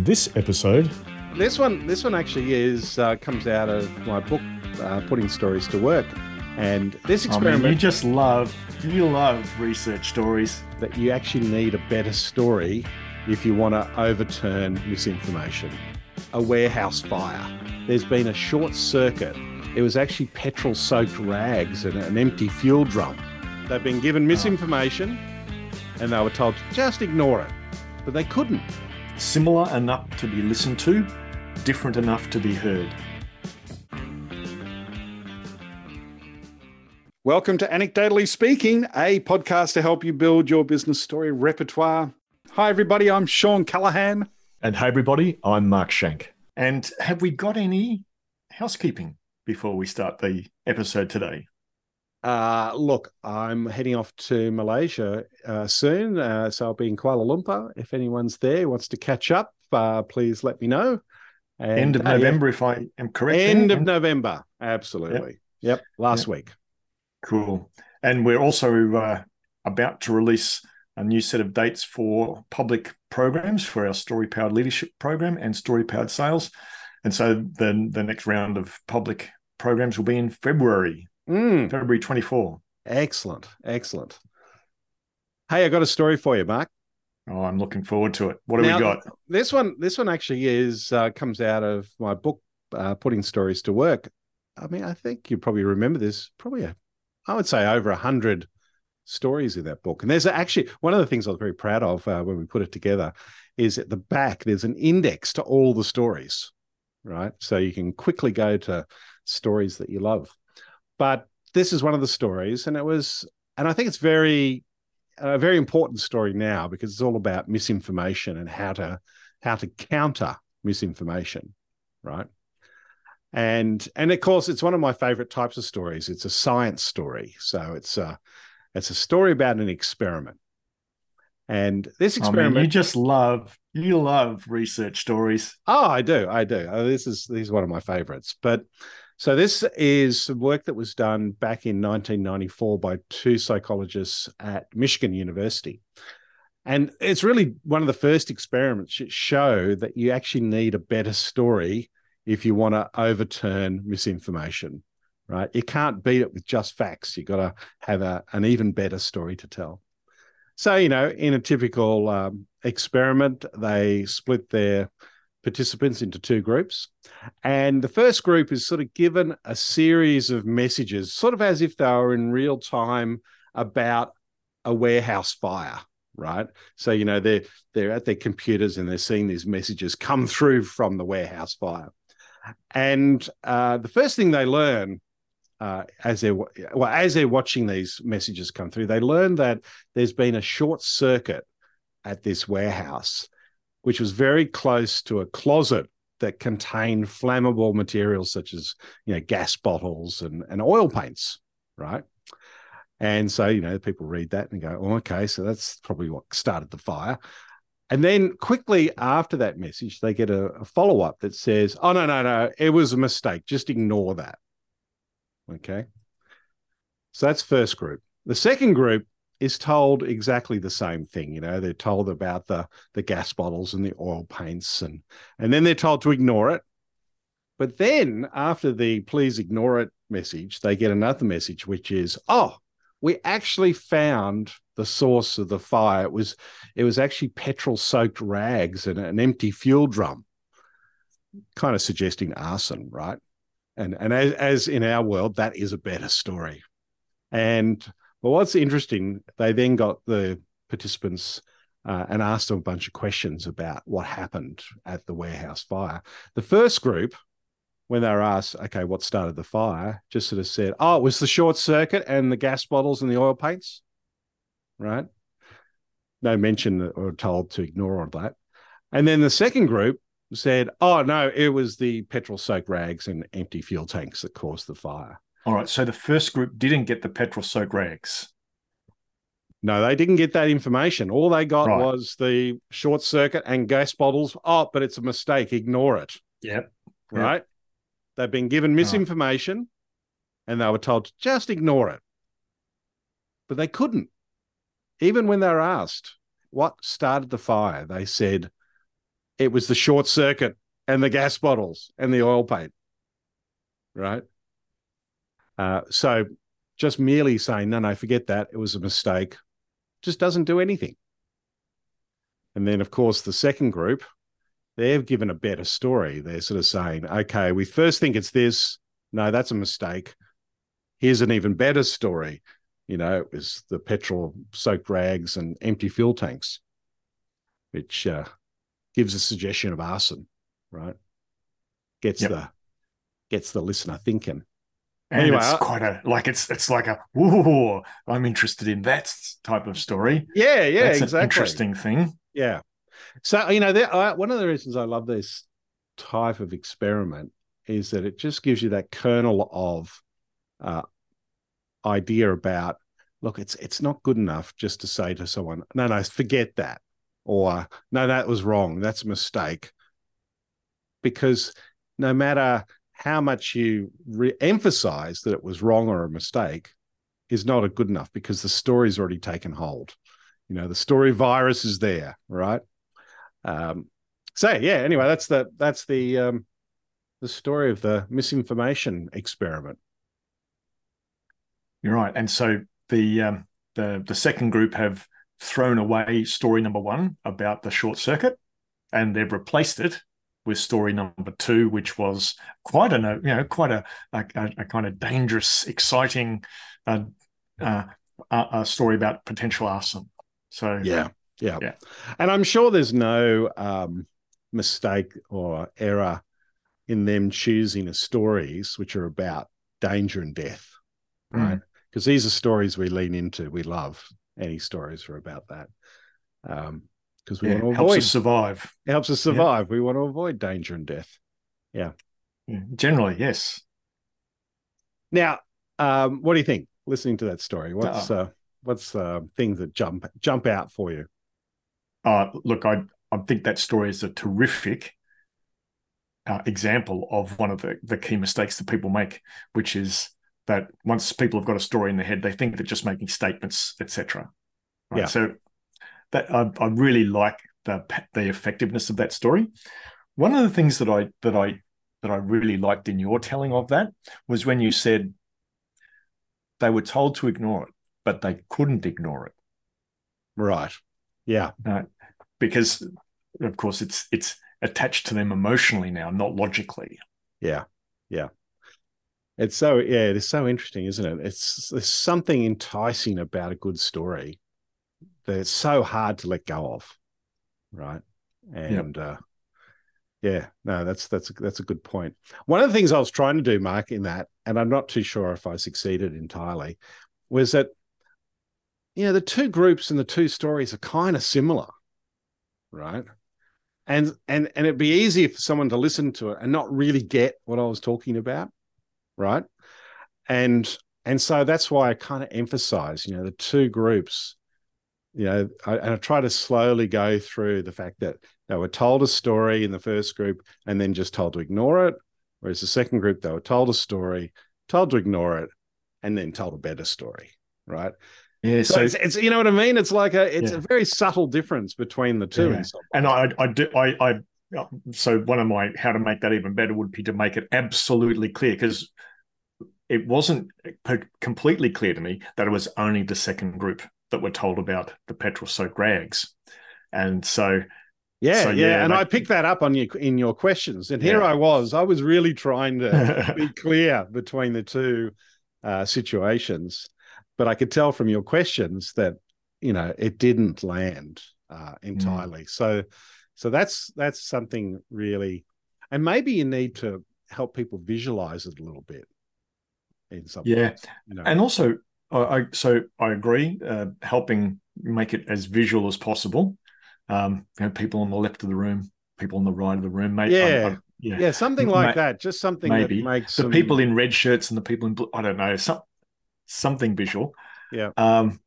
On this episode, This one, this one actually is uh, comes out of my book, uh, Putting Stories to Work, and this I mean, you just love you love research stories. that you actually need a better story if you want to overturn misinformation. A warehouse fire. There's been a short circuit. It was actually petrol-soaked rags and an empty fuel drum. They've been given misinformation, and they were told to just ignore it, but they couldn't. Similar enough to be listened to, different enough to be heard. Welcome to Anecdotally Speaking, a podcast to help you build your business story repertoire. Hi, everybody. I'm Shawn Callaghan. And hey, everybody, I'm Mark Schenk. And have we got any housekeeping before we start the episode today? Uh, look, I'm heading off to Malaysia uh, soon, uh, so I'll be in Kuala Lumpur. If anyone's there wants to catch up, uh, please let me know. And, End of uh, yeah, November, if I am correct. End there? of November. Absolutely. Yep. Last week. Cool. And we're also uh, about to release a new set of dates for public programs for our Story Powered Leadership Program and Story Powered Sales. And so the, the next round of public programs will be in February, Mm, February 24. excellent. Excellent. Hey, I got a story for you, Mark. Oh, I'm looking forward to it. What do Now, we got? This one, this one actually is uh, comes out of my book, uh, Putting Stories to Work. I mean, I think you probably remember this. Probably, a, I would say, over a hundred stories in that book. And there's actually one of the things I was very proud of uh, when we put it together is at the back there's an index to all the stories, right? So you can quickly go to stories that you love. But this is one of the stories, and it was, and I think it's very a very important story now because it's all about misinformation and how to how to counter misinformation right and and of course it's one of my favorite types of stories it's a science story so it's a it's a story about an experiment and this I mean, experiment you just love you love research stories. Oh, I do. I do. Uh, this is this is one of my favorites. But so this is work that was done back in 1994 by two psychologists at Michigan University. And it's really one of the first experiments that show that you actually need a better story if you want to overturn misinformation, right? You can't beat it with just facts. You've got to have a, an even better story to tell. So, you know, in a typical um, experiment, they split their participants into two groups. And the first group is sort of given a series of messages, sort of as if they were in real time about a warehouse fire. Right. So, you know, they're they're at their computers and they're seeing these messages come through from the warehouse fire. And uh, the first thing they learn uh, as they're well as they're watching these messages come through, they learn that there's been a short circuit at this warehouse, which was very close to a closet that contained flammable materials such as you know gas bottles and, and oil paints, right? And so you know people read that and go, oh, okay, so that's probably what started the fire. And then quickly after that message, they get a, a follow up that says, oh no no no, it was a mistake. Just ignore that. Okay. So that's first group. The second group is told exactly the same thing. You know, they're told about the the gas bottles and the oil paints, and and then they're told to ignore it. But then after the please ignore it message, they get another message, which is, oh, we actually found the source of the fire. It was it was actually petrol soaked rags and an empty fuel drum, kind of suggesting arson, right? And and as, as in our world, that is a better story. And well, what's interesting, they then got the participants uh, and asked them a bunch of questions about what happened at the warehouse fire. The first group, when they were asked, okay, what started the fire, just sort of said, oh, it was the short circuit and the gas bottles and the oil paints, right? No mention or told to ignore all that. And then the second group said, oh, no, it was the petrol soaked rags and empty fuel tanks that caused the fire. All right. So the first group didn't get the petrol soaked rags. No, they didn't get that information. All they got Right. was the short circuit and gas bottles. Oh, but it's a mistake. Ignore it. Yep. Yeah. Right. They've been given misinformation and they were told to just ignore it. But they couldn't. Even when they were asked what started the fire, they said it was the short circuit and the gas bottles and the oil paint, right? Uh, so just merely saying, no, no, forget that. It was a mistake, just doesn't do anything. And then, of course, the second group, they've given a better story. They're sort of saying, okay, we first think it's this. No, that's a mistake. Here's an even better story. You know, it was the petrol soaked rags and empty fuel tanks, which uh, gives a suggestion of arson, right? Gets yep. the gets the listener thinking. And anyway, it's quite a like it's it's like a whoa, I'm interested in that type of story. Yeah, yeah, That's exactly. interesting thing. Yeah. So you know, there, I, one of the reasons I love this type of experiment is that it just gives you that kernel of uh, idea about look, it's it's not good enough just to say to someone, no, no, forget that, or no, that was wrong, that's a mistake, because no matter how much you re- emphasize that it was wrong or a mistake is not good enough because the story's already taken hold. You know, the story virus is there, right? Um, so yeah, anyway, that's the that's the um, the story of the misinformation experiment. You're right, and so the um, the the second group have thrown away story number one about the short circuit, and they've replaced it with story number two, which was quite a you know quite a a, a kind of dangerous, exciting uh, uh, a story about potential arson. So yeah, yeah, yeah, and I'm sure there's no um, mistake or error in them choosing stories which are about danger and death, right? Because mm. these are stories we lean into, we love. Any stories are about that. Um, because we yeah, want to avoid us survive. It helps us survive. Yeah. We want to avoid danger and death. Yeah. yeah generally, yes. Now, um, what do you think? Listening to that story, what's uh, what's uh, things that jump jump out for you? Uh, look, I I think that story is a terrific uh, example of one of the, the key mistakes that people make, which is that once people have got a story in their head, they think they're just making statements, etc. Right? Yeah. So that I, I really like the the effectiveness of that story. One of the things that I that I that I really liked in your telling of that was when you said they were told to ignore it, but they couldn't ignore it. Right. Yeah. Uh, because of course it's it's attached to them emotionally now, not logically. Yeah. Yeah. It's so yeah, it is so interesting, isn't it? It's there's something enticing about a good story that it's so hard to let go of, right? And yep. uh, yeah, no, that's that's that's a good point. One of the things I was trying to do, Mark, in that, and I'm not too sure if I succeeded entirely, was that you know the two groups and the two stories are kind of similar, right? And and and it'd be easy for someone to listen to it and not really get what I was talking about, right? And and so that's why I kind of emphasize, you know, the two groups you know, I, and I try to slowly go through the fact that they were told a story in the first group and then just told to ignore it. Whereas the second group, they were told a story, told to ignore it, and then told a better story. Right. Yeah. So, so it's, it's, you know what I mean? It's like a, it's yeah. a very subtle difference between the two. Yeah. And I, I do, I, I, uh, so one of my, how to make that even better would be to make it absolutely clear because it wasn't uh, completely clear to me that it was only the second group that were told about the petrol soaked rags. And so yeah, so, yeah, yeah, and like, I picked that up on you in your questions, and here yeah. I was. I was really trying to be clear between the two uh, situations, but I could tell from your questions that you know it didn't land uh, entirely. Mm. So, so that's that's something really, and maybe you need to help people visualize it a little bit. In some yeah, ways, you know? and also I, so I agree. Uh, helping make it as visual as possible. Um, you know, people on the left of the room, people on the right of the room. Mate, yeah. I'm, I'm, yeah, yeah, something like Ma- that. Just something maybe. that makes the some... people in red shirts and the people in blue. I don't know. Some something visual. Yeah. Um.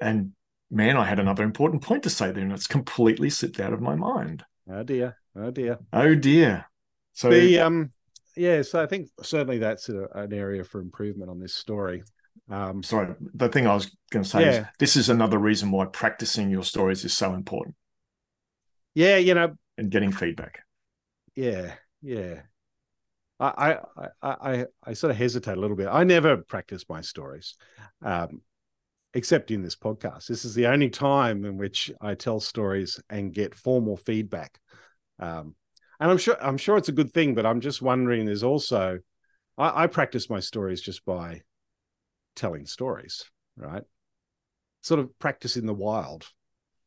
And man, I had another important point to say there, and it's completely slipped out of my mind. Oh dear. Oh dear. Oh dear. So the um yeah, so I think certainly that's a, an area for improvement on this story. Um, Sorry, the thing I was going to say yeah. is this is another reason why practicing your stories is so important. Yeah, you know, and getting feedback. Yeah, yeah. I, I, I, I, sort of hesitate a little bit. I never practice my stories, um, except in this podcast. This is the only time in which I tell stories and get formal feedback. Um, and I'm sure, I'm sure it's a good thing. But I'm just wondering. There's also, I, I practice my stories just by telling stories, right? Sort of practice in the wild.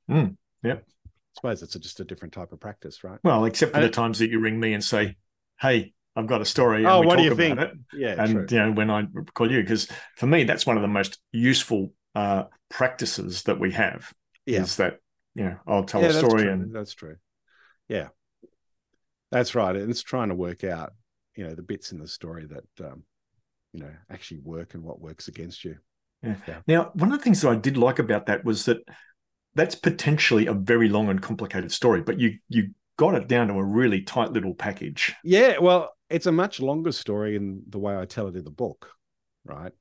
Mm, yep. I suppose it's a, just a different type of practice, right? Well, except for and the times that you ring me and say, "Hey, I've got a story." oh, what do you think? It. Yeah, and true. you know when I call you, because for me that's one of the most useful uh, practices that we have. Yeah. Is that you know I'll tell yeah, a story that's and that's true. Yeah, that's right. And it's trying to work out you know the bits in the story that um, you know actually work and what works against you. Yeah. yeah. Now, one of the things that I did like about that was that that's potentially a very long and complicated story, but you you got it down to a really tight little package. Yeah, well, it's a much longer story in the way I tell it in the book, right?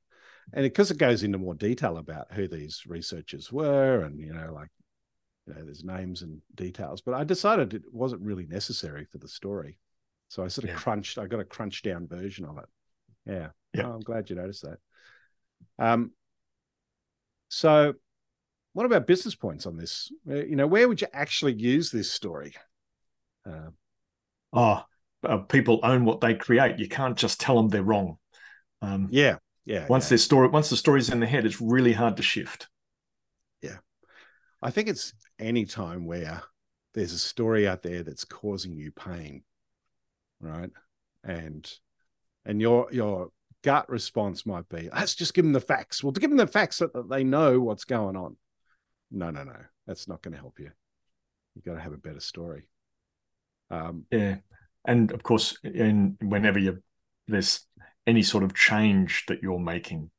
And because it, it goes into more detail about who these researchers were, and you know, like you know, there's names and details. But I decided it wasn't really necessary for the story, so I sort of yeah. crunched. I got a crunch down version of it. Yeah, yeah. Oh, I'm glad you noticed that. Um, so what about business points on this? Uh, you know, where would you actually use this story? Uh, oh, uh, people own what they create. You can't just tell them they're wrong. Um, yeah, yeah. Once yeah. their story, once the story's in the head, it's really hard to shift. I think it's any time where there's a story out there that's causing you pain, right? And and your your gut response might be, let's just give them the facts. Well, to give them the facts so that they know what's going on no, no, no, that's not going to help you. You've got to have a better story. Um, yeah, and of course, in whenever you there's any sort of change that you're making,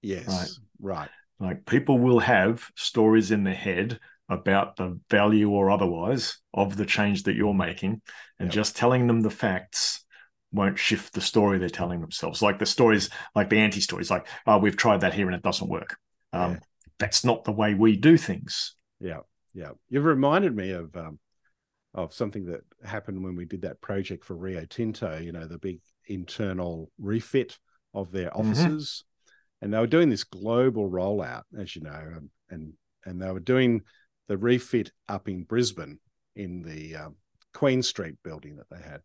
yes, right, right, like people will have stories in their head about the value or otherwise of the change that you're making, and yep. just telling them the facts won't shift the story they're telling themselves. Like the stories, like the anti stories, like, oh, we've tried that here and it doesn't work. Um, yeah that's not the way we do things. Yeah, yeah. You've reminded me of um, of something that happened when we did that project for Rio Tinto. You know, the big internal refit of their mm-hmm. offices. And they were doing this global rollout, as you know, and and, and they were doing the refit up in Brisbane in the um, Queen Street building that they had,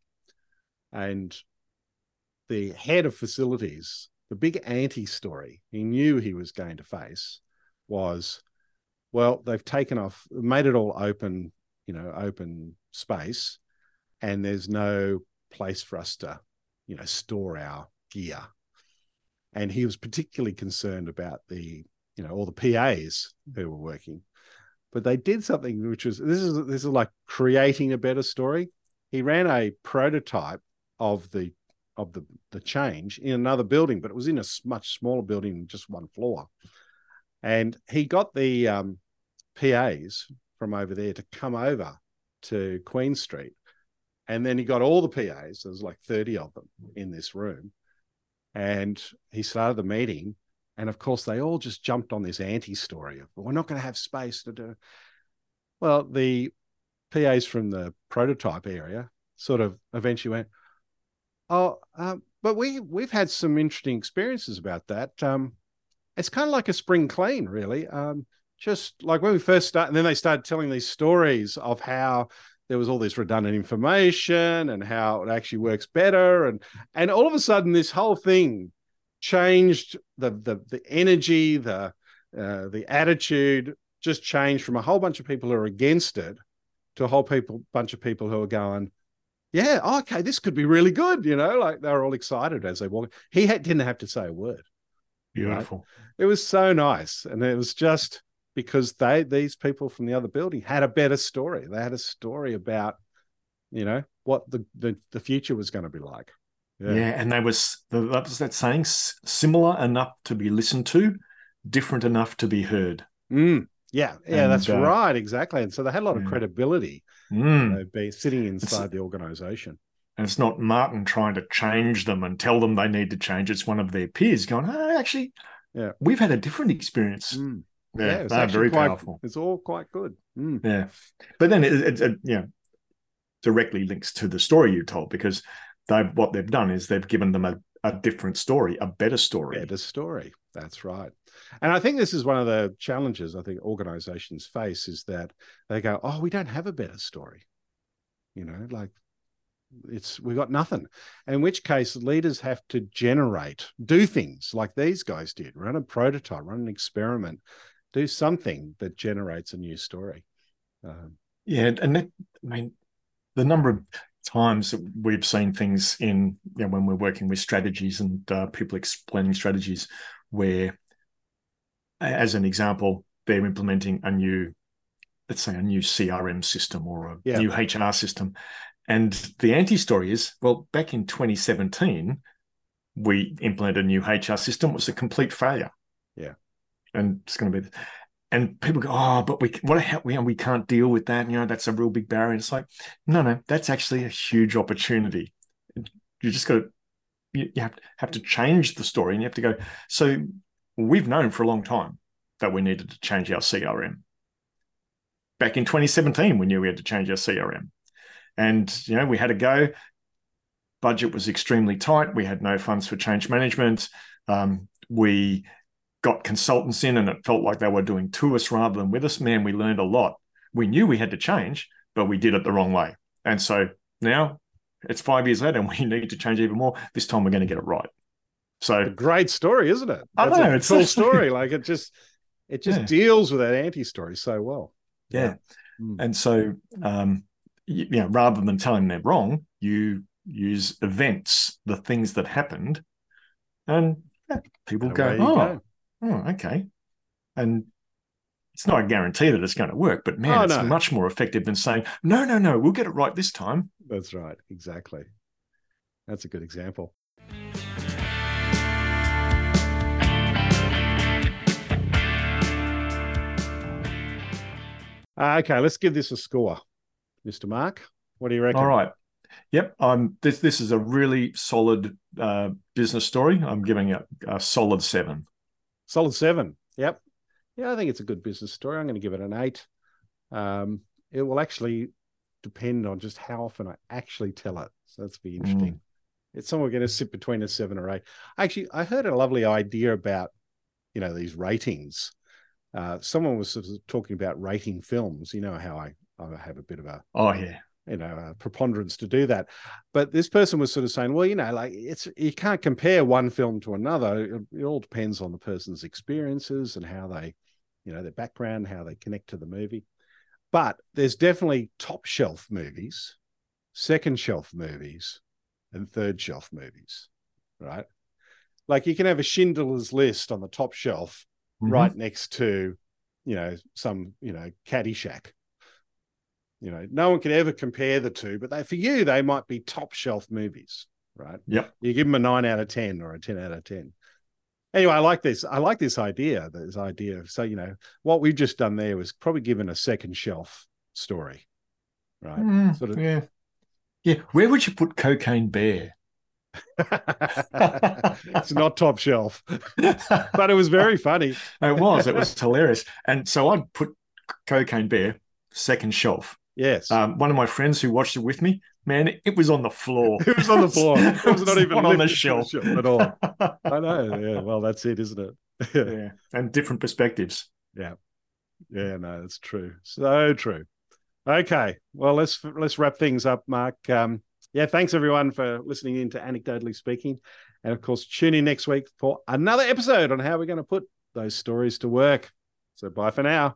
and the head of facilities, the big anti-story he knew he was going to face was, well, they've taken off, made it all open, you know, open space, and there's no place for us to, you know, store our gear. And he was particularly concerned about the, you know, all the PAs who were working. But they did something which was this is this is like creating a better story. He ran a prototype of the of the the change in another building, but it was in a much smaller building, just one floor. And he got the um, PAs from over there to come over to Queen Street. And then he got all the PAs, there's like 30 of them in this room. And he started the meeting. And of course, they all just jumped on this anti story of, we're not going to have space to do. Well, the PAs from the prototype area sort of eventually went, Oh, um, but we we've had some interesting experiences about that. Um, it's kind of like a spring clean, really. Um, just like when we first started, and then they started telling these stories of how there was all this redundant information and how it actually works better, and and all of a sudden this whole thing changed the the the energy, the uh, the attitude just changed from a whole bunch of people who are against it to a whole people bunch of people who are going, yeah, okay, this could be really good. You know, like they were all excited as they walked. He had, didn't have to say a word. Beautiful. Right? It was so nice. And it was just because they these people from the other building had a better story. They had a story about, you know, what the the, the future was going to be like. Yeah. yeah, and they was that was that saying similar enough to be listened to, different enough to be heard. Mm, yeah, yeah, and, that's uh, right, exactly. And so they had a lot of credibility, mm. you know, be sitting inside it's, the organization. And it's not Martin trying to change them and tell them they need to change. It's one of their peers going, oh, actually, yeah, we've had a different experience. Mm. Yeah, yeah it's very quite, powerful. It's all quite good. Mm. Yeah, but then it, it, it you know directly links to the story you told because they what they've done is they've given them a, a different story, a better story. Better story. That's right. And I think this is one of the challenges I think organizations face is that they go, "Oh, we don't have a better story." You know, like it's we got nothing. In which case, leaders have to generate, do things like these guys did, run a prototype, run an experiment, do something that generates a new story. Um, yeah, and that, I mean, the number of times that we've seen things in you know, when we're working with strategies and uh, people explaining strategies where, as an example, they're implementing a new, let's say, a new CRM system or a Yeah. new HR system, and the anti-story is, well, back in 2017, we implemented a new HR system. It was a complete failure. And it's going to be and people go, oh, but we what we we can't deal with that. You know, that's a real big barrier. It's like, no, no, that's actually a huge opportunity. You just got to you, you have have to change the story, and you have to go. So we've known for a long time that we needed to change our CRM. Back in 2017, we knew we had to change our CRM, and you know we had to go. Budget was extremely tight. We had no funds for change management. Um, we got consultants in and it felt like they were doing to us rather than with us. Man, we learned a lot. We knew we had to change, but we did it the wrong way. And so now it's five years later and we need to change even more. This time we're going to get it right. So great story, isn't it? I That's know, a it's cool story. Like it just it just Yeah. deals with that anti-story so well. yeah. Mm. And so um, you, you know, rather than telling them they're wrong, you use events, the things that happened, and yeah, people go, oh, go. Oh, okay. And it's not a guarantee that it's going to work, but man, Oh, it's no. much more effective than saying, no, no, no, we'll get it right this time. That's right. Exactly. That's a good example. Uh, okay, let's give this a score, Mr. Mark. What do you reckon? All right. Yep. Um, this this is a really solid uh, business story. I'm giving it a solid seven. Solid seven. Yep. Yeah, I think it's a good business story. I'm going to give it an eight. Um, it will actually depend on just how often I actually tell it. So that's be interesting. It's somewhere going to sit between a seven or eight. Actually, I heard a lovely idea about, you know, these ratings. Uh, someone was sort of talking about rating films. You know how I, I have a bit of a Oh yeah. You know a preponderance to do that. But this person was sort of saying well you know like it's you can't compare one film to another. It, it all depends on the person's experiences and how they you know their background how they connect to the movie. But there's definitely top shelf movies second shelf movies and third shelf movies right? Like you can have a schindler's list on the top shelf Mhm. right next to you know some you know caddyshack you know no one can ever compare the two but they for you they might be top shelf movies right Yep. you give them a 9 out of 10 or a 10 out of 10 anyway i like this i like this idea this idea of so you know what we've just done there was probably given a second shelf story right Mm, Sort of- yeah. Yeah. Where would you put Cocaine Bear? it's not top shelf but it was very funny It was. It was hilarious. And so I'd put Cocaine Bear second shelf. Yes Um, one of my friends who watched it with me, man, it was on the floor. it was on the floor it was not even on the shelf at all i know yeah well that's it isn't it yeah, and different perspectives. Yeah. Yeah, no, that's true. So true. Okay, well let's let's wrap things up, Mark. Um, yeah, thanks everyone for listening in to anecdotally speaking, and of course tune in next week for another episode on how we're going to put those stories to work. So bye for now.